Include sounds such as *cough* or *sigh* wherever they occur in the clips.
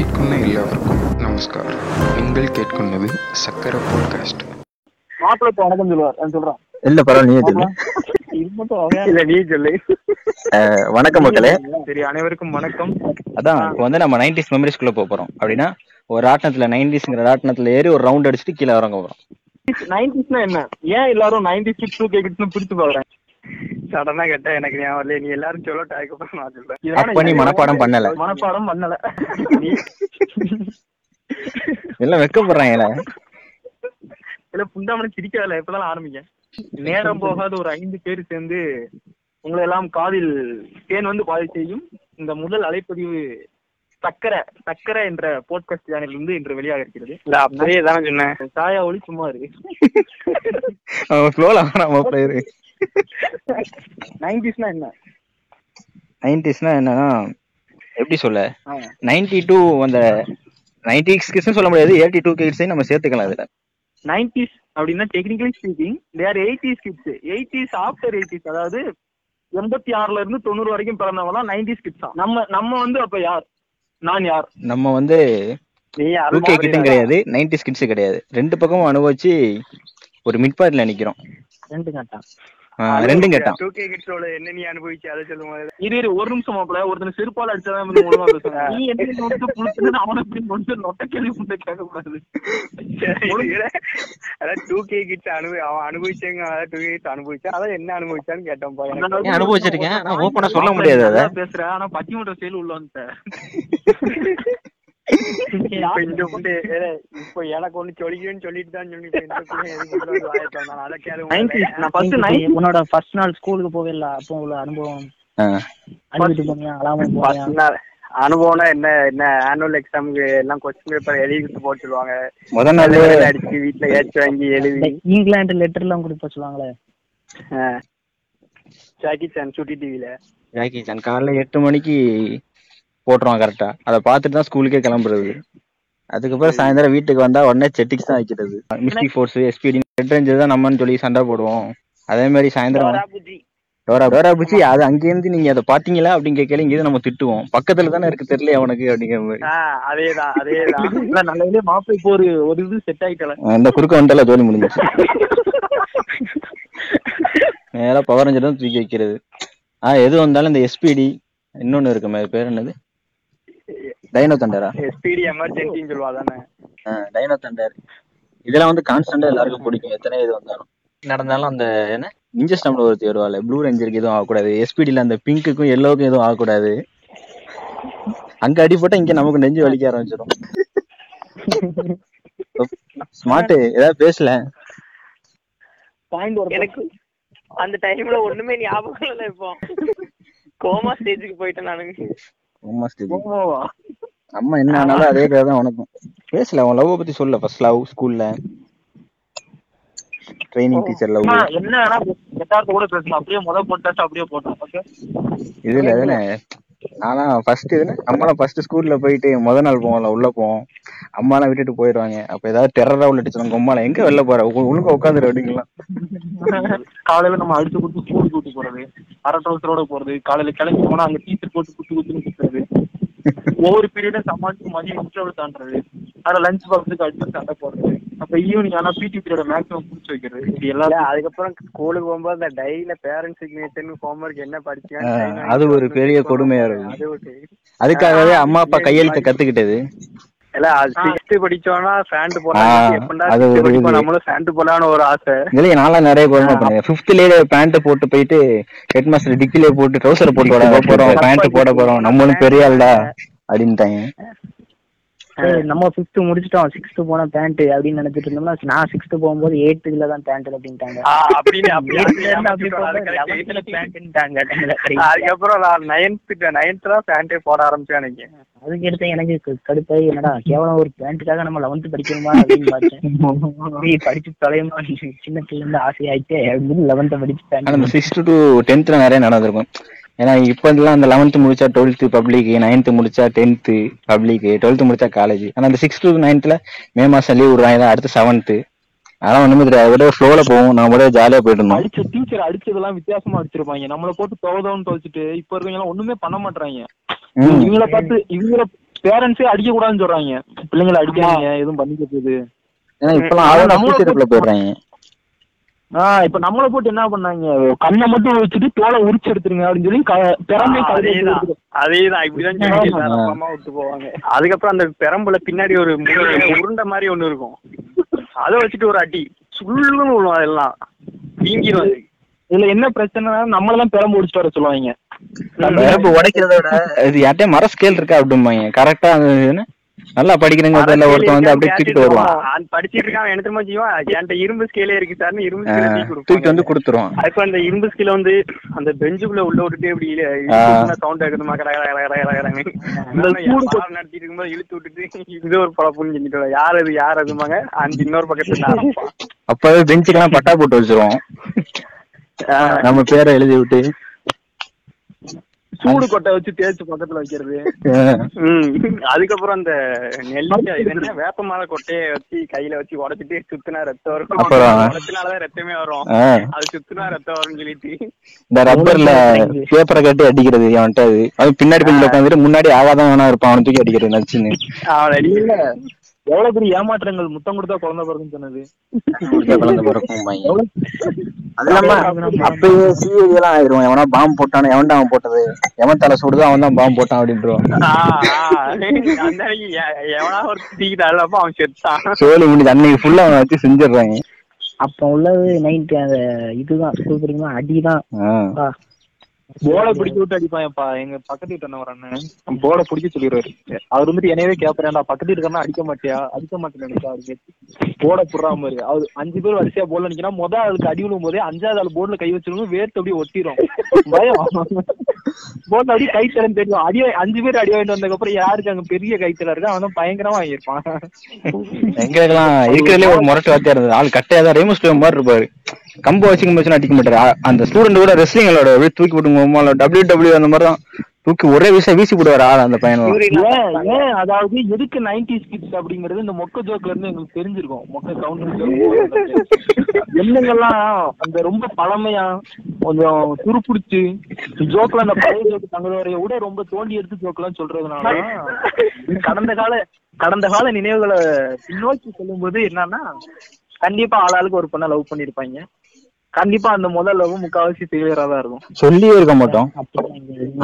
கேட்கும் எல்லாருக்கும் நமஸ்காரம். நீங்கள் கேட்குன்னது சக்கர பாட்காஸ்ட் மாப்பிள்ள இப்ப வணக்கம் சொல்லுவார். சொல்றேன். இல்ல பரவாயில்ல நீ சொல்லு. இல்ல நீ சொல்லு. வணக்கம் மக்களே. சரி அனைவருக்கும் வணக்கம். அதான் இப்போ வந்து நம்ம நைன்டிஸ் மெமரிஸ்குள்ள போக போறோம். அப்படின்னா ஒரு ராட்டினத்துல நைன்டிஸ்ங்கிற ராட்டினத்துல ஏறி ஒரு ரவுண்ட் அடிச்சுட்டு கீழே இறங்க போறோம். நைன்டிஸ்னா என்ன? ஏன் எல்லாரும் ninety six to K kids பிடிச்சு பாக்குறாங்க சடனா கேட்டா எனக்கு ஞாபகம் இல்ல நீ எல்லாரும் சொல்லட்டும் அதுக்கப்புறம் நான் சொல்றேன். நீ மனப்பாடம் பண்ணல. மனப்பாடம் பண்ணல. எல்லாம் வெக்கப்படுறாங்கல்ல இல்ல புண்டாமனு சிரிக்காதல. இப்பதான் ஆரம்பிங்க நேரம் போகாத ஒரு ஐந்து பேர் சேர்ந்து உங்களை எல்லாம் காதில் தேன் வந்து பாதி செய்யும். இந்த முதல் அலைப்பதிவு சக்கரை சக்கரை என்ற போட்காஸ்ட் சேனல் இருந்து இன்று வெளியாக இருக்கிறது. இல்ல அப்படியே தானே சொன்னேன். சாயா ஒளி சும்மா இருக்கு. நைன்டிஸ்னா என்ன? நைன்டிஸ்னா என்னன்னா எப்படி சொல்ல. நைன்டி டூ அந்த நைன்டி கிட்ஸ் சொல்ல முடியாது எயிட்டி டூ கிட்ஸையும் நம்ம சேர்த்துக்கலாம் இதுல. நைன்டிஸ் அப்படின்னா technically speaking there eighties kids eighties after eighties அதாவது எண்பத்தி ஆறுல இருந்து தொண்ணூறு வரைக்கும் பிறந்தவங்க தான் நைன்டிஸ் கிட்ஸ் நம்ம நம்ம வந்து அப்ப யார்? நான் யார்? நம்ம வந்து நீ டூ கே கிட்டும் கிடையாது நைன்டிஸ் கிட்ஸ் கிடையாது. ரெண்டு பக்கமும் அனுபவிச்சு ஒரு மிட் பார்ட்ல நிக்கிறோம். ரெண்டு கட்டா? ரெண்டும் கேட்டான். டூ கே கிட்ஸோட என்ன நீ அனுபவிச்சு? அதை சொல்லும் இரு இரு ஒரு நிமிஷம் மாப்பிள ஒருத்தன் செருப்பால அடிச்சதான் வந்து *laughs* நீ என்ன நொட்டு அவனை இப்படி நொட்டு நொட்ட கேள்வி முட்டை கேட்க கூடாது அதான் டூ கே கிட்ஸ் அனுபவி அவன் அனுபவிச்சாங்க அதான் டூ கே கிட்ஸ் அனுபவிச்சா அதான் என்ன அனுபவிச்சான்னு கேட்டோம் அனுபவிச்சிருக்கேன்? சொல்ல முடியாது அதை. நல்லா பேசுற ஆனா பட்டிமன்ற செயல் உள்ள வந்துட்டேன். *laughs* இந்த ஏலே, இப்ப எனக்கு ஒண்ணு சொல்லிக்கணும்னு சொல்லிட்டு தான் சொல்லி இப்ப இந்த புள்ள எதுக்கு இவ்வளவு இது வாயை திறந்தான்? அதை கேளு முதல்ல. 90s நான் ஃபர்ஸ்ட் இப்ப நைன் உன்னோட ஃபர்ஸ்ட் நாள் ஸ்கூலுக்கு போகல அப்போ உள்ள அனுபவம். போனியா? அனுபவம்னா என்ன என்ன ஆனுவல் எக்ஸாமுக்கு எல்லாம் கொஸ்டின் பேப்பர் எழுதிட்டு போட்டுருவாங்க முத நாள் அடிச்சு வீட்டுல ஏச்சு வாங்கி எழுதி. இங்கிலாந்து லெட்டர் எல்லாம் கொடுக்க சொல்லுவாங்களே ஜாக்கி சான் சுட்டி டிவில ஜாக்கி சான் காலைல எட்டு மணிக்கு போட்டுருவான் கரெக்டா அதை பார்த்துட்டு தான் ஸ்கூலுக்கே கிளம்புறது. அதுக்கப்புறம் சாயந்தரம் வீட்டுக்கு வந்தா உடனே செட்டிக்ஸ் தான் வைக்கிறது. Mystic force SPD red ranger தான் நம்மன்னு சொல்லி சண்டை போடுவோம். அதே மாதிரி சாயந்தரம் டோரா டோரா பூச்சி அது அங்கேருந்து நீங்க அதை பாத்தீங்களா அப்படின்னு கேட்கல இங்கே நம்ம திட்டுவோம். பக்கத்துல தானே இருக்கு தெரியல அவனுக்கு அப்படிங்கிற மாதிரி. அதேதான் அதேதான். நல்ல மாப்பிள்ளை இப்போ ஒரு ஒரு இது செட் ஆயிட்டல. அந்த குறுக்க வந்துட்டால ஜோலி முடிஞ்சிச்சு நேரா பவர் ரேஞ்சர் தான் தூக்கி வைக்கிறது. ஆ எது வந்தாலும் இந்த எஸ்பிடி இன்னொன்னு இருக்குமே பேர் என்னது? டைனோ தண்டரா எஸ்பிடி எமர்ஜென்சின்னு சொல்லுவா தானே டைனோ தண்டர் இதெல்லாம் வந்து கான்ஸ்டன்டா எல்லாருக்கும் பிடிக்கும். எத்தனை இது வந்தாலும். நடந்தாலும் அந்த என்ன? நிஞ்ச ஸ்டம்ல ஒருத்தி வருவாள் ப்ளூ ரேஞ்சருக்கு எதுவும் ஆகக்கூடாது. எஸ்பிடில அந்த பிங்க்குக்கும் எல்லோவுக்கும் எதுவும் ஆகக்கூடாது. அங்க அடிபட்டா இங்க நமக்கு நெஞ்சு வலிக்க ஆரம்பிச்சிடும் ஸ்மார்ட் ஏதாவது பேசல? பாயிண்ட் ஒரு எனக்கு அந்த டைம்ல ஒண்ணுமே ஞாபகம் இல்ல இப்போ. கோமா ஸ்டேஜுக்கு போயிட்டேன் நானு. போவா அம்மா என்ன ஆனாலும் அதே கதை தான் உனக்கும். பேசல உன் லவ் பத்தி சொல்ல ஃபர்ஸ்ட் லவ் ஸ்கூல்ல ட்ரைனிங் டீச்சர் லவ் என்ன வேணா கூட பேசலாம். அப்படியே முத போட்டாச்சு அப்படியே போட்டோம் ஓகே இதுல ஆனா ஃபர்ஸ்ட் இதுல அம்மாலாம் ஃபர்ஸ்ட் ஸ்கூல்ல போயிட்டு முத நாள் போவோம்ல உள்ள போவோம். அம்மாலாம் விட்டுட்டு போயிடுவாங்க அப்ப ஏதாவது டெரரா உள்ள டீச்சர் உம்மால எங்க வெளில போற? ஒ- ஒழுங்கா உட்காந்துரு அப்படிங்கலாம். காலையில நம்ம அடிச்சு கொடுத்து ஸ்கூலுக்கு கூட்டு போறது. அரை டவுசரோட போறது. காலையில கிளம்பி போனா அங்க டீச்சர் போட்டு குத்து குத்துன்னு குத்துறது. ஒவ்வொரு பீரியடும் சமாளிச்சு மதியம் இன்டர்வல் தாண்டுறது அதுல லஞ்ச் பாக்ஸுக்கு அடிச்சு சண்டை போடுறது. அப்ப ஈவினிங் ஆனா பிடி பீரியட மேக்ஸிமம் புடிச்சு வைக்கிறது. இல்ல எல்லாம் அதுக்கப்புறம் ஸ்கூலுக்கு போகும்போது அந்த டைரியில பேரண்ட் சிக்னேச்சர் ஹோம்ஒர்க் என்ன படிச்சேன் ஆ, அது ஒரு பெரிய கொடுமையா இருக்கும். அது ஒரு அதுக்காகவே அம்மா அப்பா கையெழுத்து கத்துக்கிட்டது. இல்ல அது சிக்ஸ்த் படிச்சோம்னா ஃபேண்ட் போடலாம். எப்படா படிப்போம். நம்மளும் ஃபேண்ட் போடலாம்னு ஒரு ஆசை. இதுலயே நான்லாம் நிறைய கொடுமை பண்ணேன் ஃபிஃப்த்லயே பேண்ட் போட்டு போயிட்டு ஹெட் மாஸ்டர் டிக்கிலே போட்டு ட்ரௌசர் போட்டு வர போறோம். பேண்ட் போட போறோம். நம்மளும் பெரிய ஆள்டா அப்படின்ட்டாங்க. நம்ம ஃபிஃப்த் முடிச்சிட்டோம். சிக்ஸ்த் போன பேண்ட் அப்படின்னு நினைச்சிட்டு இருந்தோம்னா நான் சிக்ஸ்த் போகும்போது எயித்துல தான் பேண்ட் அப்படின்ட்டாங்க. அதுக்கப்புறம் நான் நைன்த் நைன்த் தான் பேண்டே போட ஆரம்பிச்சேன் எனக்கு. அதுக்கு எடுத்து எனக்கு கடுப்பாயி என்னடா கேவலம் ஒரு பேண்ட்டுக்காக நம்ம லெவன்த் படிக்கணுமா அப்படின்னு பார்த்தேன். நீ படிச்சு தொலையுமா சின்ன பிள்ளை இருந்து ஆசையாயிட்டே அப்படின்னு லெவன்த் படிச்சு சிக்ஸ்த் டு டென்த்ல நிறைய நடந்திருக்கும். ஏன்னா இப்ப எல்லாம் அந்த லெவன்த் முடிச்சா டுவெல்த் பப்ளிக் நைன்த் முடிச்சா டென்த் பப்ளிக் டுவெல்த் முடிச்சா காலேஜ் ஆனா அந்த சிக்ஸ்த் டு நைன்த்ல மே மாசம் லீவ் விடுவாங்க அடுத்து செவன்த் அதெல்லாம் ஒண்ணுமே தெரியாது. விட ஃப்ளோல போவோம் நான் விட ஜாலியா போயிட்டு இருந்தோம். அடிச்ச டீச்சர் அடிச்சதெல்லாம் வித்தியாசமா அடிச்சிருப்பாங்க. நம்மள போட்டு துவதவன்னு துவைச்சிட்டு இப்ப இருக்கவங்க எல்லாம் ஒண்ணுமே பண்ண மாட்டாங்க. இவங்கள பார்த்து இவங்கள பேரண்ட்ஸே அடிக்க கூடாதுன்னு சொல்றாங்க. பிள்ளைங்களை அடிக்காதீங்க எதுவும் பண்ணிக்க போகுது. ஏன்னா இப்பெல்லாம் ஆளுநர் போயிடுறாங்க. ஆஹ் இப்ப நம்மள போட்டு என்ன பண்ணாங்க? கண்ணை மட்டும் வச்சுட்டு தோலை உரிச்சு எடுத்துருங்க அப்படின்னு சொல்லி கையில அதேதான். இப்படிதான் விட்டு போவாங்க. அதுக்கப்புறம் அந்த பெரம்புல பின்னாடி ஒரு உருண்டை மாதிரி ஒண்ணு இருக்கும். அதை வச்சுட்டு ஒரு அடி. சுள்ளுன்னு விழும் அதெல்லாம். வீங்கிரும் அது. இதுல என்ன பிரச்சனைனா நம்மளதான் பெரம்பு முடிச்சுட்டு வர சொல்லுவாங்க. வேப்பு உடைக்கிறத விட *laughs* இது யார்ட்டையும் மர ஸ்கேல் இருக்கா அப்படிம்பாங்க. கரெக்டா நல்லா படிக்கிறேங்க ஒருத்தன் வந்து அப்படியே தூக்கிட்டு வருவான். படிச்சிட்டு இருக்கான் என்ன தெரியுமா செய்வான். என்கிட்ட இரும்பு ஸ்கேலே இருக்கு சார்னு இரும்பு ஸ்கேல தூக்கி வந்து கொடுத்துருவான். இப்ப அந்த இரும்பு ஸ்கேல வந்து அந்த பெஞ்சுக்குள்ள உள்ள விட்டுட்டு இப்படி சவுண்ட் ஆகுதுமா கட கட கட நடத்திட்டு இருக்கும்போது இழுத்து விட்டுட்டு இது ஒரு பழப்புன்னு செஞ்சுட்டு யார் அது யார் அதுமாங்க அந்த இன்னொரு பக்கத்துல. அப்பவே பெஞ்சுக்கெல்லாம் பட்டா போட்டு வச்சிருவோம். நம்ம பேரை எழுதி விட்டு. சூடு கொட்டை வச்சு தேய்ச்சு பக்கத்துல வைக்கிறது. அதுக்கப்புறம் அந்த நெல்லிக்காய் வேப்ப மலை கொட்டையை வச்சு கையில வச்சு உடைச்சிட்டு சுத்தினா ரத்தம் வரும்? உடச்சினாலதான் ரத்தமே வரும். அது சுத்தினா ரத்தம் வரும்னு சொல்லிட்டு. இந்த ரப்பர்ல பேப்பரை கட்டி அடிக்கிறது அவன்கிட்ட அது. பின்னாடி பெஞ்சில் உட்காந்துட்டு முன்னாடி ஆகாதான் வேணா இருப்பான் அவனை தூக்கி அடிக்கிறது நச்சுன்னு. அவன் அடிக்கல. எவ்வளவு பெரிய ஏமாற்றங்கள்? முத்தம் கொடுத்தா குழந்தை பிறகுன்னு சொன்னது. குழந்தை பிறக்கும் பையன். அது இல்லாம அப்பயே சிஐடி எல்லாம் ஆயிரும் எவனா பாம்பு போட்டானே எவன்டா அவன் போட்டது? எவன் தலை சுடுதோ அவன் தான் பாம்பு போட்டான் செத்தான் சோழி முடிஞ்சு அன்னைக்கு ஃபுல்லா அவன் வச்சு செஞ்சிடுறாங்க. அப்ப உள்ளது நைட்டு அந்த இதுதான் அடிதான். போலை பிடிக்க விட்டு அடிப்பான்ப்பா எங்க பக்கத்து வீட்டு அண்ணன் ஒரு அண்ணன். போலை பிடிக்க சொல்லிடுவாரு. அவர் வந்துட்டு என்னையவே கேட்பறேன்டா பக்கத்து வீட்டுக்காரனா அடிக்க மாட்டியா? அடிக்க மாட்டேன் நினைச்சா போட புடுறா மாதிரி அவர் அஞ்சு பேர் வரிசையா போல நிக்கிறா முத ஆளுக்கு அடி விழும் போதே அஞ்சாவது ஆள் போர்டுல கை வச்சிருக்கும் வேர்த்து அப்படியே ஒட்டிரும். பயம். போர்ட்ல அப்படியே கை தெரியும். அடி அஞ்சு பேர் அடி வாங்கிட்டு வந்ததுக்கு அப்புறம் யாருக்கு அங்க பெரிய கைத்தல இருக்கு அவன் பயங்கரமா வாங்கியிருப்பான். எங்களுக்கெல்லாம் இருக்கிறதுலே ஒரு முரட்டு வார்த்தையா இருந்தது. ஆள் கட்டையா தான் ரேமஸ் மாதிரி இருப்பாரு. கம்பு வச்சுக்கும் அடிக்க மாட்டாரு. அந்த ஸ்டூடெண்ட் கூட ரெஸ்லிங் தூக்கி விட்டு விட்டுங்க டபிள்யூ டபிள்யூ அந்த மாதிரி தான் தூக்கி ஒரே விஷயம் வீசி போடுவாரு ஆள் அந்த பையன். ஏன் ஏன் அதாவது எதுக்கு நைன்டி கிட்ஸ் அப்படிங்கறது இந்த மொக்க ஜோக்ல இருந்து எங்களுக்கு தெரிஞ்சிருக்கும். மொக்க கவுண்டர் *laughs* என்னங்கெல்லாம் அந்த ரொம்ப பழமையா கொஞ்சம் துருப்பிடிச்சு ஜோக்ல அந்த பழைய ஜோக்கு தங்களுடைய விட ரொம்ப தோண்டி எடுத்து ஜோக்கெல்லாம் சொல்றதுனால கடந்த கால கடந்த கால நினைவுகளை பின்னோக்கி சொல்லும்போது என்னன்னா கண்டிப்பா ஆளாளுக்கு ஒரு பொண்ணை லவ் பண்ணிருப்பாங்க கண்டிப்பா அந்த முதல் லவ் முக்காவாசி ஃபெயிலியரா தான் இருக்கும். சொல்லியே இருக்க மாட்டோம்.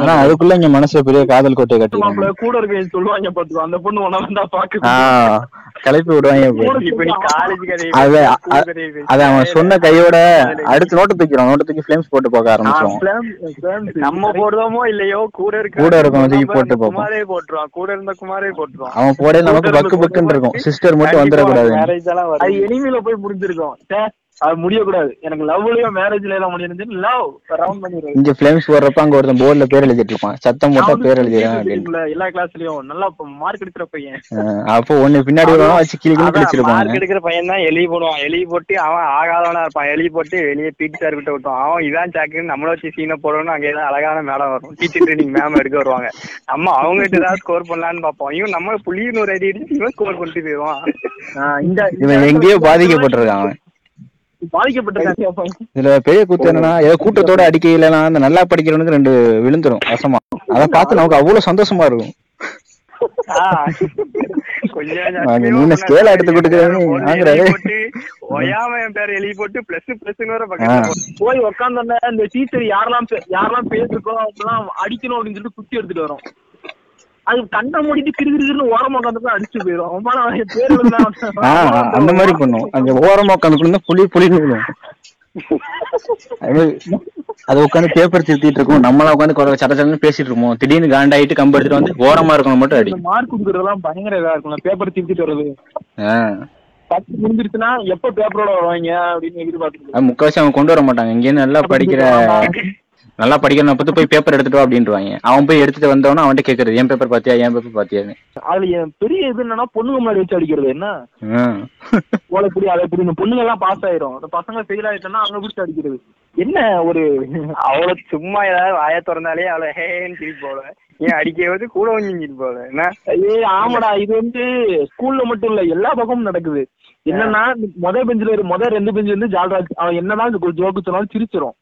ஆனா அதுக்குள்ள இங்க மனசுல பெரிய காதல் கட்டிடுவாங்க மாப்பிள்ளை கூட இருக்க சொல்லுவாங்க பாத்துக்கோ அந்த பொண்ணு உன வந்தா பாக்கு கிளப்பி விடுவாங்க இப்ப. இப்ப நீ காலேஜ் கதை அது அவன் சொன்ன கையோட அடுத்து நோட்டு தூக்கிறோம் நோட்டு தூக்கி ஃபிளேம்ஸ் போட்டு பார்க்க ஆரம்பிச்சிடும் நம்ம போடுறோமோ இல்லையோ கூட இருக்க கூட இருக்கவன் தூக்கி போட்டு. குமாரே போட்டுருவான். கூட இருந்த குமாரே போட்டுருவான். அவன் போடையில நமக்கு பக்கு பக்குன்னு இருக்கும். சிஸ்டர் மட்டும் வந்துடக்கூடாது. அது வரும் எனிமையில போய் முடிஞ்சிருக்கும். அது முடியக்கூடாது. எனக்கு லவ்லயோ மேரேஜ்ல எல்லாம் முடிஞ்சிருந்து லவ் ரவுண்ட் பண்ணிடுறது. இங்க ஃபிளேம்ஸ் போடுறப்ப அங்க ஒருத்தன் போர்டுல பேர் எழுதிட்டு இருப்பான். சத்தம் போட்டா பேர் எழுதிடுறான் எல்லா கிளாஸ்லயும் நல்லா மார்க் எடுக்கிற பையன். அப்போ ஒண்ணு பின்னாடி வச்சு கிளி கிளி மார்க் கிழிச்சிருப்பாங்க. எடுக்கிற பையன் தான் எழுதி போடுவான். எழுதி போட்டு அவன் ஆகாதவனா இருப்பான். எழுதி போட்டு வெளியே பீட்டி சார் கிட்ட விட்டுவான் அவன் இதான் சாக்குன்னு நம்மள வச்சு சீனை போடணும் அங்க ஏதாவது அழகான மேடம் வரும். டீச்சர் ட்ரைனிங் மேம் எடுக்க வருவாங்க. நம்ம அவங்க கிட்ட ஏதாவது ஸ்கோர் பண்ணலான்னு பார்ப்போம். இவன் நம்ம புள்ளின்னு ஒரு அடி அடிச்சு இவன் ஸ்கோர் பண்ணிட்டு போயிடுவான். இந்த இவன் எங்கேயோ பாதிக்கப்பட்டிருக்கான். இதுல பெரிய கூத்து என்னன்னா ஏதோ கூட்டத்தோட அடிக்கையிலலாம் அந்த நல்லா படிக்கிறவனுக்கு ரெண்டு விழுந்துரும் வசமா. அதை பார்த்து நமக்கு அவ்வளவு சந்தோஷமா இருக்கும். எடுத்து கொடுக்குறேன்னு வாங்குறாரு. ஒயாம என் பேர் எழுதி போட்டு பிளஸ் பிளஸ் வர பக்கத்துல ஆஹ் போட்டு. போய் உட்காந்தோன்னே இந்த டீச்சர் யாரெல்லாம் யாரெல்லாம் பேசிருக்கோ அவங்கலாம் அடிக்கணும் அப்படின்னு சொல்லிட்டு குத்தி எடுத்துட்டு வரும். அது கண்ணை மூடிட்டு கிரு கிரு கிருன்னு ஓரமா உட்காந்து அடிச்சு போயிடும் அவன் பேர் அந்த மாதிரி பண்ணும். அங்க ஓரமா உட்காந்து புளி விழும். அது உட்காந்து பேப்பர் திருத்திட்டு இருக்கும். நம்மளா உட்காந்து குறை சட சடன்னு பேசிட்டு இருப்போம். திடீர்னு காண்டாயிட்டு கம்பு எடுத்துட்டு வந்து ஓரமா இருக்கணும் மட்டும் அடி. மார்க் கொடுக்கறதெல்லாம் பயங்கர இதா இருக்கும். பேப்பர் திருத்திட்டு வர்றது. ஆஹ் பத்து முடிஞ்சிருச்சுன்னா எப்ப பேப்பரோட வருவாங்க அப்படின்னு எதிர்பார்த்துட்டு அது முக்காவாசி அவன் கொண்டு வர மாட்டாங்க. இங்கேருந்து நல்லா படிக்கிற நல்லா படிக்கிறவன பத்தி போய் பேப்பர் எடுத்துட்டு வா அப்படின்ட்டுவாங்க அவன் போய் எடுத்துட்டு வந்தவன அவன்கிட்ட கேக்குறது என் பேப்பர் பாத்தியா என் பேப்பர் பாத்தியான்னு அதுல என் பெரிய இது என்னன்னா பொண்ணுங்க முன்னாடி வச்சு அடிக்கிறது என்ன? ஓலை புடி அதை புடி இந்த பொண்ணுங்க எல்லாம் பாஸ் ஆயிரும். அந்த பசங்க ஃபெயில் ஆயிட்டோம்னா அங்க பிடிச்சி அடிக்கிறது. என்ன ஒரு அவ்வளவு சும்மா ஏதாவது வாய திறந்தாலே அவளை ஹேன்னு திருப்பி போல. ஏன் அடிக்க வந்து கூட கொஞ்சம் போல என்ன? ஏய் ஆமாடா இது வந்து ஸ்கூல்ல மட்டும் இல்ல எல்லா பக்கமும் நடக்குது. என்னன்னா முத பெஞ்சில முத ரெண்டு பெஞ்சில இருந்து ஜால்ராஜ் அவன் என்னதான் ஜோக்கு சொன்னாலும் சிரிச்சிரும்.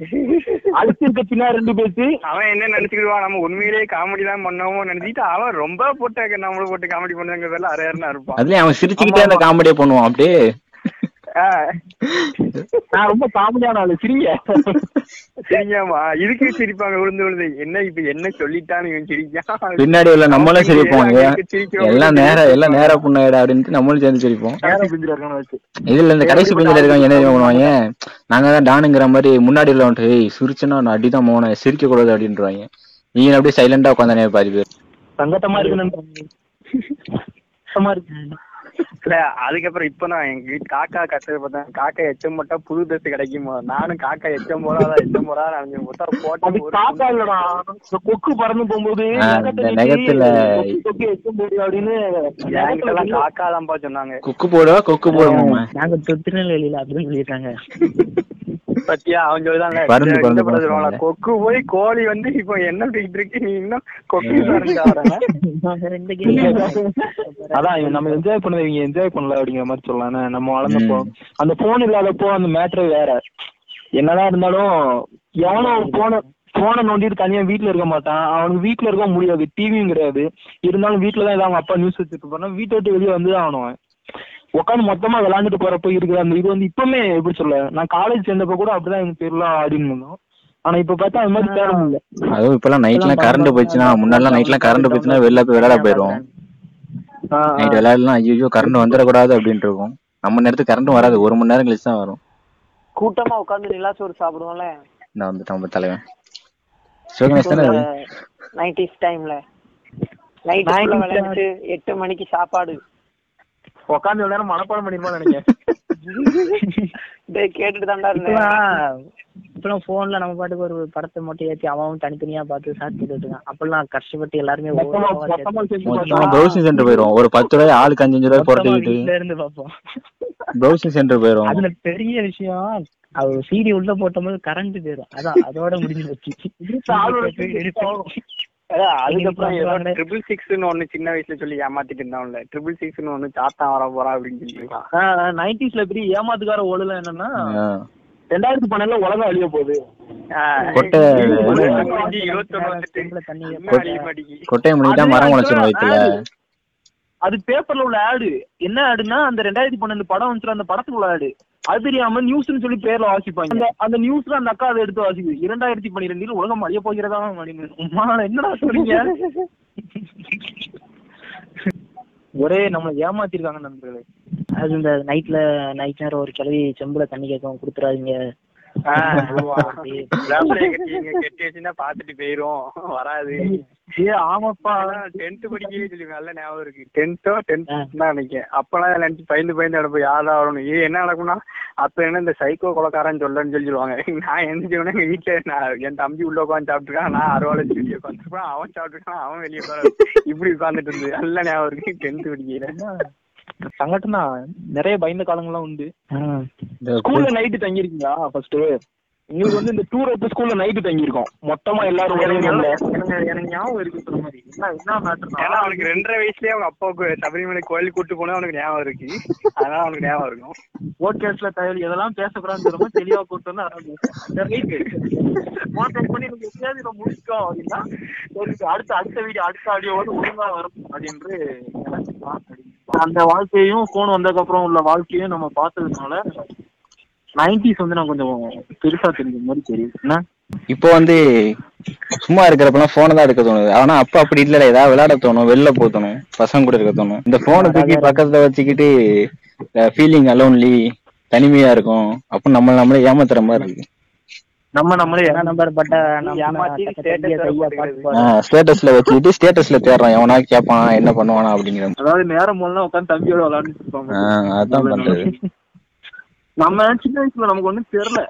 ஆஹ் அடுத்து இருக்க பின்னாடி ரெண்டு பேச்சு அவன் என்ன நினைச்சுக்கிடுவான் நம்ம உண்மையிலேயே காமெடி தான் பண்ணோமோ நினைச்சிட்டு அவன் ரொம்ப போட்டு நம்மள போட்டு காமெடி பண்ணுங்கிற பேர்ல அரையறனா இருப்பான். அதுலயும் அவன் சிரிச்சுக்கிட்டே அந்த காமெடியை பண்ணுவான் அப்படியே. *laughs* நான் ரொம்ப காமெடியான ஆளு சிரிங்க. *laughs* சரியாமா இதுக்கு சிரிப்பாங்க விழுந்து விழுந்து என்ன இப்ப என்ன சொல்லிட்டான்னு சிரிக்கான் பின்னாடி உள்ள நம்மளும் சிரிப்போம் எல்லாம் நேர எல்லாம் நேரா புண்ணாயிடா அப்படின்ட்டு நம்மளும் சேர்ந்து சிரிப்போம். நேரம் இதுல இந்த கடைசி பெஞ்சில இருக்கவங்க என்ன பண்ணுவாங்க? நாங்க தான் டானுங்கிற மாதிரி முன்னாடி உள்ள வந்துட்டு ஏய் சிரிச்சுன்னா நான் அடிதான் மோன சிரிக்க கூடாது அப்படின்றாங்க நீங்க அப்படியே சைலண்டா உட்காந்தானே பாதி பேர். சங்கட்டமா இருக்கு சங்கட்டமா இருக்கு. இல்ல அதுக்கப்புறம் இப்ப நான் எங்க வீட்டு காக்கா கட்டது பார்த்தேன் காக்கா எச்சம் போட்டா புது ட்ரெஸ் கிடைக்குமோ? நானும் காக்கா எச்சம் போடாதா எச்சம் போடாத நினைச்சு போட்டா அது போட்டு காக்கா இல்லடா. கொக்கு பறந்து போகும்போது நகத்துல கொக்கு கொக்கு எச்சும் போடு அப்படின்னு காக்கா தான்ப்பா சொன்னாங்க. கொக்கு போடுவா கொக்கு போடுவோம் நாங்க திருநெல்வேலியில அப்படின்னு சொல்லியிருக்காங்க. பத்தியா? அவன். சொல்லுவான்ல, கொக்கு போய் கோழி வந்து இப்போ என்ன இருக்கு? நீ இன்னும் கொக்கு அதான் நம்ம என்ஜாய் பண்ணதை இவங்க என்ஜாய் பண்ணல அப்படிங்கிற மாதிரி சொல்லலாம் நம்ம வளர்ந்தப்போ. அந்த போன் இல்லாதப்போ அந்த மேட்ரு வேற. என்னதான் இருந்தாலும் எவனோ போன போனை நோண்டிட்டு தனியா வீட்ல இருக்க மாட்டான். அவனுக்கு வீட்ல இருக்க முடியாது. டிவியும் கிடையாது. இருந்தாலும் வீட்ல தான் அவங்க அப்பா நியூஸ் வச்சுட்டு போனா வீட்டை விட்டு வெளியே வந்து அவன். உட்காந்து மொத்தமா விளையாண்டுட்டு போறப்போ இருக்கிற அந்த இது வந்து இப்பவுமே எப்படி சொல்ல நான் காலேஜ் சேர்ந்தப்ப கூட அப்படிதான் எங்க பேர்லாம் ஆடின்னு இருந்தோம். ஆனா இப்ப பார்த்தா அது மாதிரி தேவை இல்ல. அதுவும் இப்பெல்லாம் நைட்லாம் கரண்ட் போயிடுச்சுன்னா முன்னாடிலாம் நைட்லாம் கரண்ட் போயிடுச்சுன்னா வெளில போய் விளையாட போயிடும். நைட் விளையாடலாம் ஐயோ கரண்ட் வந்துடக்கூடாது அப்படின்ட்டு இருக்கும். நம்ம நேரத்துக்கு கரண்ட் வராது ஒரு மணி நேரம் கழிச்சு தான் வரும். கூட்டமா உட்கார்ந்து நிலாசோறு சாப்பிடுவோம்ல? நான் வந்துட்டேன் நம்ம தலைவன். சிவகணேஷ் தானே? நைன்டிஸ் டைம்ல நைட் 90s விளையாண்டு எட்டு மணிக்கு சாப்பாடு. உட்காந்து விளையாட மனப்பாடம் பண்ணிருப்பான்னு நினைக்கிறேன். கேட்டுட்டு தான்டா இருந்தேன். போன்ல நம்ம பாட்டுக்கு ஒரு படத்தை மட்டும் ஏத்தி அவன் தனித்தனியா பார்த்து இருக்கான் அப்பெல்லாம் கஷ்டப்பட்டு எல்லாருமே ப்ரௌசிங் சென்டர் போயிடும் ஒரு பத்து ரூபாய் ஆளுக்கு அஞ்சு ரூபாய் வீட்ல இருந்து ப்ரௌசிங் சென்டர் போயிடும் அதுல பெரிய விஷயம் அது சிடி உள்ள போட்டபோது கரண்ட் போயிடும் அதான் அதோட முடிஞ்சு அதான் அதுக்கப்புறம். ட்ரிபிள் சிக்ஸ்னு ஒண்ணு சின்ன வயசுல சொல்லி ஏமாத்திட்டு இருந்தான்ல ட்ரிபிள் சிக்ஸ்னு ஒண்ணு சாத்தான் வர போறா அப்படின்னு சொல்லி நைன்டிஸ்ல பெரிய ஏமாத்துக்கார ஓடுல என்னன்னா. ரெண்டாயிரத்தி பன்னெண்டுல உலகம் அழிய போகுது. கொட்டை கொட்டையை முடிக்கிட்டா அது மரம் முளைச்சிடும் வயிற்றுல அது- பேப்பர்ல உள்ள ஆடு என்ன ஆடுனா அந்த ரெண்டாயிரத்தி பன்னெண்டு படம் வந்துச்சு அந்த படத்துக்குள்ள ஆடு அது தெரியாம நியூஸ்னு சொல்லி பேர்ல வாசிப்பாங்க. அந்த அந்த நியூஸ்ல அந்த அக்கா அதை எடுத்து வாசிக்குது. இரண்டாயிரத்தி பன்னிரெண்டில் உலகம் அழிய போகிறதா அப்படின்னு என்னடா சொல்றீங்க? ஒரே நம்மளை ஏமாத்திருக்காங்க நண்பர்களே. அது இந்த நைட்ல நைட் நேரம் ஒரு கிளவி செம்புல தண்ணி கேட்கும் கொடுத்துறாதீங்க. வேப்பிலையை கட்டி இங்க கட்டி வச்சுன்னா பாத்துட்டு போயிரும். வராது. ஏ ஆமாப்பா. டென்த் படிக்கவே சொல்லி நல்ல ஞாபகம் இருக்கு. டென்த்தோ டென்த் தான் நினைக்கிறேன் அப்பெல்லாம் நினைச்சு பயந்து பயந்து நடப்போம் யாரா வரணும்? ஏ என்ன நடக்கும்னா அப்ப என்ன இந்த சைக்கோ கொலக்காரன் சொல்லன்னு சொல்லி சொல்லுவாங்க. நான் எந்திரிச்சவனே எங்க வீட்டுல நான் என் தம்பி உள்ள உட்காந்து சாப்பிட்டுருக்கான். நான் அறுவாலை வெளியே உட்காந்துருப்பான் அவன் சாப்பிட்டுருக்கான். அவன் வெளியே உட்காந்து இப்படி உட்காந்துட்டு இருந்து. நல்ல ஞாபகம் இருக்கு. டென்த் படிக்கையில. சங்கட்டம் தான் நிறைய பயந்த காலங்கள்லாம் உண்டு. ஸ்கூல்ல நைட்டு தங்கியிருக்கீங்களா ஃபர்ஸ்ட் எங்களுக்கு வந்து இந்த டூர் அப்ப ஸ்கூல்ல நைட்டு தங்கியிருக்கோம். மொத்தமா எல்லாரும் ஒரே. எனக்கு ஞாபகம் இருக்கு சொல்ற மாதிரி. என்ன என்ன மேட்டர்னா ஏன்னா அவனுக்கு ரெண்டரை வயசுலயே அவங்க அப்பாவுக்கு சபரிமலை கோயிலுக்கு கூட்டு போனா அவனுக்கு ஞாபகம் இருக்கு. அதனால அவனுக்கு ஞாபகம் இருக்கும். போட்காஸ்ட்ல தயாரி எதெல்லாம் பேசக்கூடாதுன்னு சொல்லுமோ தெளிவா கூட்டு வந்து போட்காஸ்ட் பண்ணி எனக்கு எப்படியாவது இதை முடிச்சிட்டோம் அப்படின்னா அடுத்த அடுத்த வீடியோ அடுத்த ஆடியோ வந்து ஒழுங்கா வரும் அப்படின்னு. அந்த வாழ்க்கையும் போன் வந்ததுக்கு அப்புறம் உள்ள வாழ்க்கையும் நம்ம பார்த்ததுனால நைன்டிஸ் வந்து நான் கொஞ்சம் பெருசா தெரிஞ்ச மாதிரி தெரியுது. என்ன? இப்போ வந்து சும்மா இருக்கிறப்பெல்லாம் போனை தான் எடுக்க தோணுது. ஆனா அப்ப அப்படி இல்ல ஏதாவது விளையாட தோணும். வெளில போக தோணும். பசங்க கூட இருக்க தோணும். இந்த போனை தூக்கி பக்கத்துல வச்சுக்கிட்டு ஃபீலிங் அலோன்லி தனிமையா இருக்கும். அப்ப நம்ம நம்மளே ஏமாத்துற மாதிரி இருக்கு. நம்ம நம்மளே நம்பர் பட்ட ஏமாத்தி status வேற போட்டுக்கிறது. ஸ்டேட்டஸ்ல வச்சுக்கிட்டு ஸ்டேட்டஸ்ல தேடுறான் எவனா கேட்பான் என்ன பண்ணுவானா அப்படிங்கிற அதாவது நேரம் போலாம் உட்காந்து தம்பியோட விளையாண்டுட்டு இருப்பாங்க. அதான் பண்றது. *laughs* நம்ம சின்ன வயசுல நமக்கு ஒண்ணும் தெரியல.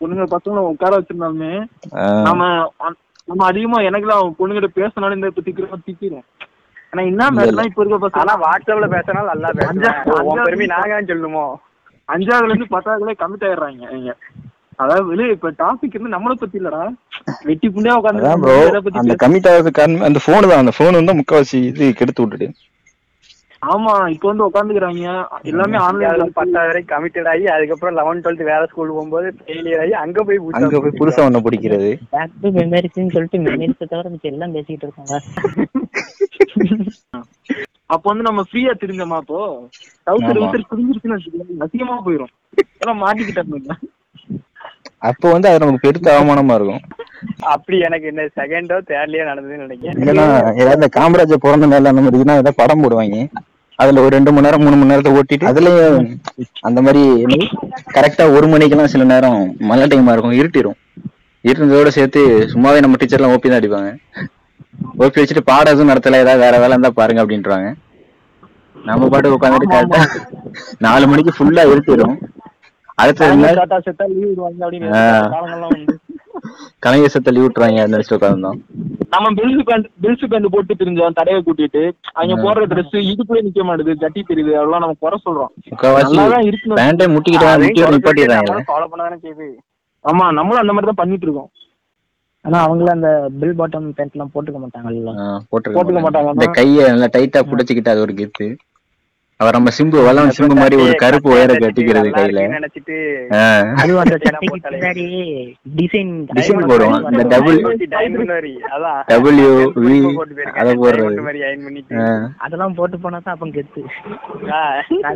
பொண்ணுங்க பசங்களை உட்கார வச்சிருந்தாலுமே நம்ம நம்ம அதிகமா எனக்குலாம் பொண்ணுகிட்ட பேசினாலும் இந்த இப்ப திக்கிறோம் திக்கிறேன் ஆனா என்ன மேட்டர்னா இப்ப இருக்க பசங்க? ஆனா வாட்ஸ்அப்ல பேசினா நல்லா பேசுறேன் பெருமை நாங்க சொல்லுமோ? அஞ்சாவதுல இருந்து பத்தாவதுல கமிட் ஆயிடுறாங்க இங்க அதாவது வெளிய இப்ப டாபிக் இருந்து நம்மள பத்தி இல்லடா. வெட்டி புண்டையா உட்காந்து அந்த கமிட் காரணம் அந்த போன் தான் அந்த போன் வந்து முக்காவாசி இது கெடுத்து விட்டுட்டு ஆமா இப்ப வந்து உட்காந்துக்கிறாங்க எல்லாமே ஆன்லைன்ல பத்தாவது வரைக்கும் கமிட்டட் ஆகி அதுக்கப்புறம் லெவன் டுவெல்த் வேற ஸ்கூல் போகும்போது ஃபெயிலியர் ஆகி அங்க போய் அங்க போய் புதுசா ஒண்ணு பிடிக்கிறது. பேக் டு மெமரிஸ்ன்னு சொல்லிட்டு மெமரிஸை தவிர மிச்சம் எல்லாம் பேசிட்டு இருக்காங்க. *laughs* அப்ப வந்து நம்ம ஃப்ரீயா தெரிஞ்சோமா அப்போ? டவுசர் புரிஞ்சிருச்சுன்னு வச்சுக்கோங்க அசிங்கமா போயிரும். எல்லாம் மாட்டிக்கிட்டாங்க. அப்போ வந்து அது நமக்கு பெருத்த அவமானமா இருக்கும். அப்படி எனக்கு என்ன செகண்டோ தேர்ட்லயோ நடந்ததுன்னு நினைக்கிறேன். ஏதாவது இந்த காமராஜர் பிறந்த நாள் அந்த மாதிரி ஏதாவது படம் போடுவாங்க. அதுல ஒரு ரெண்டு மணி நேரம் மூணு மணி நேரத்தை ஓட்டிட்டு அதுலயும் அந்த மாதிரி கரெக்டா ஒரு மணிக்கெல்லாம் சில நேரம் மழை டைமா இருக்கும் இருட்டிடும் இருந்ததோட சேர்த்து சும்மாவே நம்ம டீச்சர்லாம் ஓப்பி தான் அடிப்பாங்க. ஓப்பி வச்சுட்டு பாடம் எதுவும் நடத்தல ஏதாவது வேற வேலை இருந்தா பாருங்க அப்படின்றாங்க. நம்ம பாட்டு உட்காந்துட்டு கரெக்டா நாலு மணிக்கு ஃபுல்லா இருட்டிடும் அடுத்த கலைஞர் சத்த லீவ் விட்டுறாங்க அந்த நினைச்சிட்டு உட்காந்துருந்தோம் நம்ம பெல்ஸ் பேண்ட் பெல்ஸ் பேண்ட் போட்டு தெரிஞ்சோம் தடைய கூட்டிட்டு அவங்க போடுற ட்ரெஸ் இடுப்புலயே நிக்க மாட்டுது ஜட்டி தெரியுது அதெல்லாம் நம்ம குறை சொல்றோம். பேண்டே முட்டிக்கிட்டு ஃபாலோ பண்ணதானே செய்யுது. ஆமா நம்மளும் அந்த மாதிரி தான் பண்ணிட்டு இருக்கோம். ஆனா அவங்கள அந்த பில் பாட்டம் பேண்ட் எல்லாம் போட்டுக்க போட்டிருக்க போட்டுக்க மாட்டாங்க. மாட்டாங்க. இந்த கைய நல்லா டைட்டா புடிச்சுக்கிட்டு அது ஒரு கெத்து அவர் நம்ம சிம்பு வளம் சிம்பு மாதிரி ஒரு கருப்பு ஒயர கட்டிக்கிறது கையில. டிசைன் போடுவோம். இந்த V, போட்டு போயிருக்காங்க. அதை போடுறது. அதெல்லாம் போட்டு போனா தான் அப்ப கெத்து.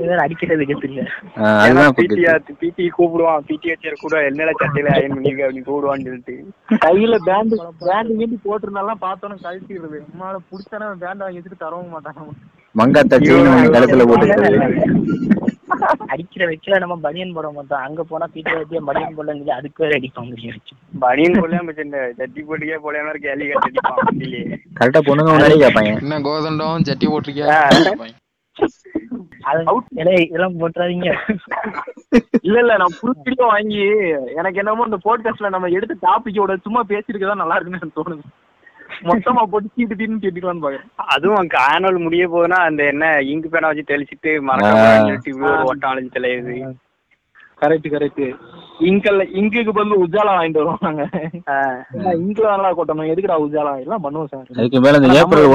வேற அடிக்கிறது கெத்து இல்ல. அதுதான் கெத்து. ஆ- PT கூப்பிடுவான். PT வச்சார் கூட என்னடா சட்டையில அயன் பண்ணிருக்க அப்படின்னு கூப்பிடுவான்னு சொல்லிட்டு. கையில பேண்ட் பேண்ட் கீண்டி போட்டிருந்தாலும் பார்த்தோன்னு கழட்டிடுறது. நம்மளால புடிச்சானே பேண்ட் வாங்கி வச்சுட்டு தரவும் மாட்டாங்க மங்காத்தா வாங்கி கழுத்துல போட்டுக்கிறது அடிக்கிற வைக்கல நம்ம பனியன் போட மாட்டோம். அங்க போனா பீட்டை வச்சு பனியன் போடலன்னு அதுக்கு வேற அடிப்பாங்க பனியன் போடலாம் இந்த ஜட்டி போட்டுக்கே போடாம இருக்க கேள்வி கேட்டு அடிப்பான் வண்டியிலே. கரெக்டா பொண்ணுங்க முன்னாடி கேட்பாங்க. என்ன கோதண்டம்? ஜட்டி போட்டிருக்கியா? இதெல்லாம் போட்டுறாதீங்க. இல்ல இல்ல நான் புதுக்கிடியோ வாங்கி எனக்கு என்னமோ இந்த போட்காஸ்ட்ல நம்ம எடுத்த டாபிக்கோட சும்மா பேசிருக்கதான் நல்லா இருக்குன்னு எனக்கு தோணுது. மொத்தமா போட்டு சீட்டு தீட்டு கேட்டுக்கலாம்னு பாக்குறேன். அதுவும் ஆனுவல் முடிய போகுதுன்னா அந்த என்ன இங்கு பேனா வச்சு தெளிச்சிட்டு ஆ. மறக்க சொல்லிட்டு இப்படி ஒரு ஓட்டம் அழிஞ்சு தெளியுது கரெக்ட் கரெக்ட். இங்கல்ல இங்குக்கு பதில் உஜாலா வாங்கிட்டு வருவோம் நாங்க. இங்க்ல நல்லா கொட்டணும். எதுக்குடா உஜாலா எல்லாம் பண்ணுவோம் சார். அதுக்கு மேல இந்த ஏப்ரல்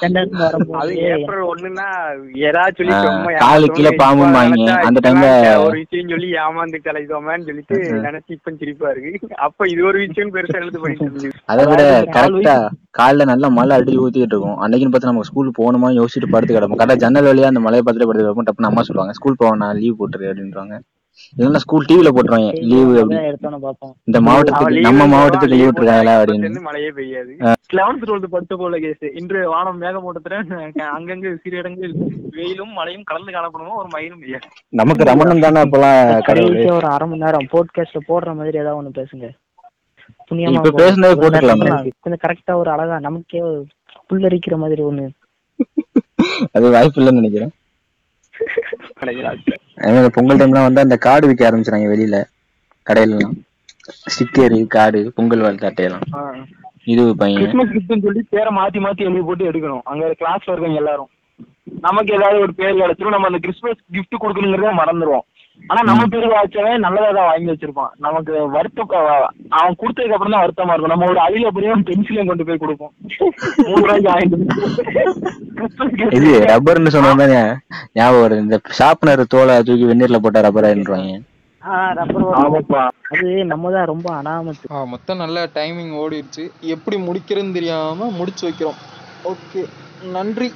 ரெண்டாயிரத்து அது ஏப்ரல் ஒண்ணுன்னா ஏதாவது சொல்லி காலு கீழே இப்ப வாங்கி, அந்த timeல- ஒரு விஷயம் சொல்லி ஏமாந்து கலைதோமான்னு சொல்லிட்டு நினைச்சு இப்ப சிரிப்பா இருக்கு. அப்ப இது ஒரு விஷயம் பெருசா எழுத்து பண்ணிட்டு அதை விட கரெக்டா காலைல நல்லா மழை அடி ஊத்திட்டு இருக்கும். அன்னைக்குன்னு பார்த்து நம்ம ஸ்கூல் போகணுமா? யோசிச்சுட்டு படுத்து கிடப்போம். கரெக்டா ஜன்னல் வழியா அந்த மழையை பார்த்துட்டு படுத்து கிடப்போம். டப்புனு அம்மா சொல்லுவாங்க ஸ்கூல் போவேன் லீவ் போட்டுரு அப்படின்றாங்க இல்லைன்னா ஸ்கூல் டிவில போட்டுருவாங்க லீவு இந்த மாவட்டத்துக்கு நம்ம மாவட்டத்துக்கு லீவ் விட்டுருக்காங்களா அப்படின்னு. மழையே பெய்யாது. லெவன்த் டுவெல்த் படிச்ச போல கேஸ் இன்று வானம் மேகமூட்டத்துடன் அங்கங்க சிறு இடங்களில் வெயிலும் மழையும் கலந்து காணப்படுமோ ஒரு மயிலும் பெய்யாது. நமக்கு ரமணன் தானே அப்பெல்லாம் ஒரு அரை மணி நேரம் போட்காஸ்ட்ல போடுற மாதிரி ஏதாவது ஒண்ணு பேசுங்க. புண்ணியமா. பேசுனதை போட்டுக்கலாமே. கொஞ்சம் கரெக்டா ஒரு அழகா நமக்கே புல்லரிக்கிற மாதிரி ஒண்ணு. அது வாய்ப்பு இல்லைன்னு நினைக்கிறேன். அதே பொங்கல் டைம்லாம் வந்து அந்த கார்டு விற்க ஆரம்பிச்சிட்டாங்க வெளியில. கடையிலலாம். ஸ்டிக்கரு கார்டு பொங்கல் வாழ்த்து அட்டையெல்லாம் இது பையன். சொல்லி பேரை மாத்தி மாத்தி எழுதி போட்டு எடுக்கணும். அங்க கிளாஸ்ல இருக்கவங்க எல்லாரும். நமக்கு ஏதாவது ஒரு பேர் கிடைச்சிரும் நம்ம அந்த கிறிஸ்மஸ் கிஃப்ட் கொடுக்கணுங்கிறத மறந்துடுவோம் ஆனா நம்ம பேர் வாய்ச்சவன் நல்லதா தான் வாங்கி வச்சிருப்பான். நமக்கு வருத்தம் அஹ் அவன் கொடுத்ததுக்கு அப்புறம் தான் வருத்தமா இருக்கும். நம்ம ஒரு அழில புரியும் பென்சிலையும் கொண்டு போய் கொடுப்போம். மூணு ரூபாய்க்கு வாங்கிட்டு. இது ரப்பர்னு சொன்னோம்னா ஞாபகம் வருது. இந்த ஷார்ப்னர் தோலை தூக்கி வெந்நீர்ல போட்டா ரப்பர் ஆமாப்பா. அது நம்ம தான் ரொம்ப அனாமத்து. மொத்தம் நல்ல டைமிங் ஓடிடுச்சு. எப்படி முடிக்கிறதுன்னு தெரியாம முடிச்சு வைக்கிறோம். ஓகே நன்றி.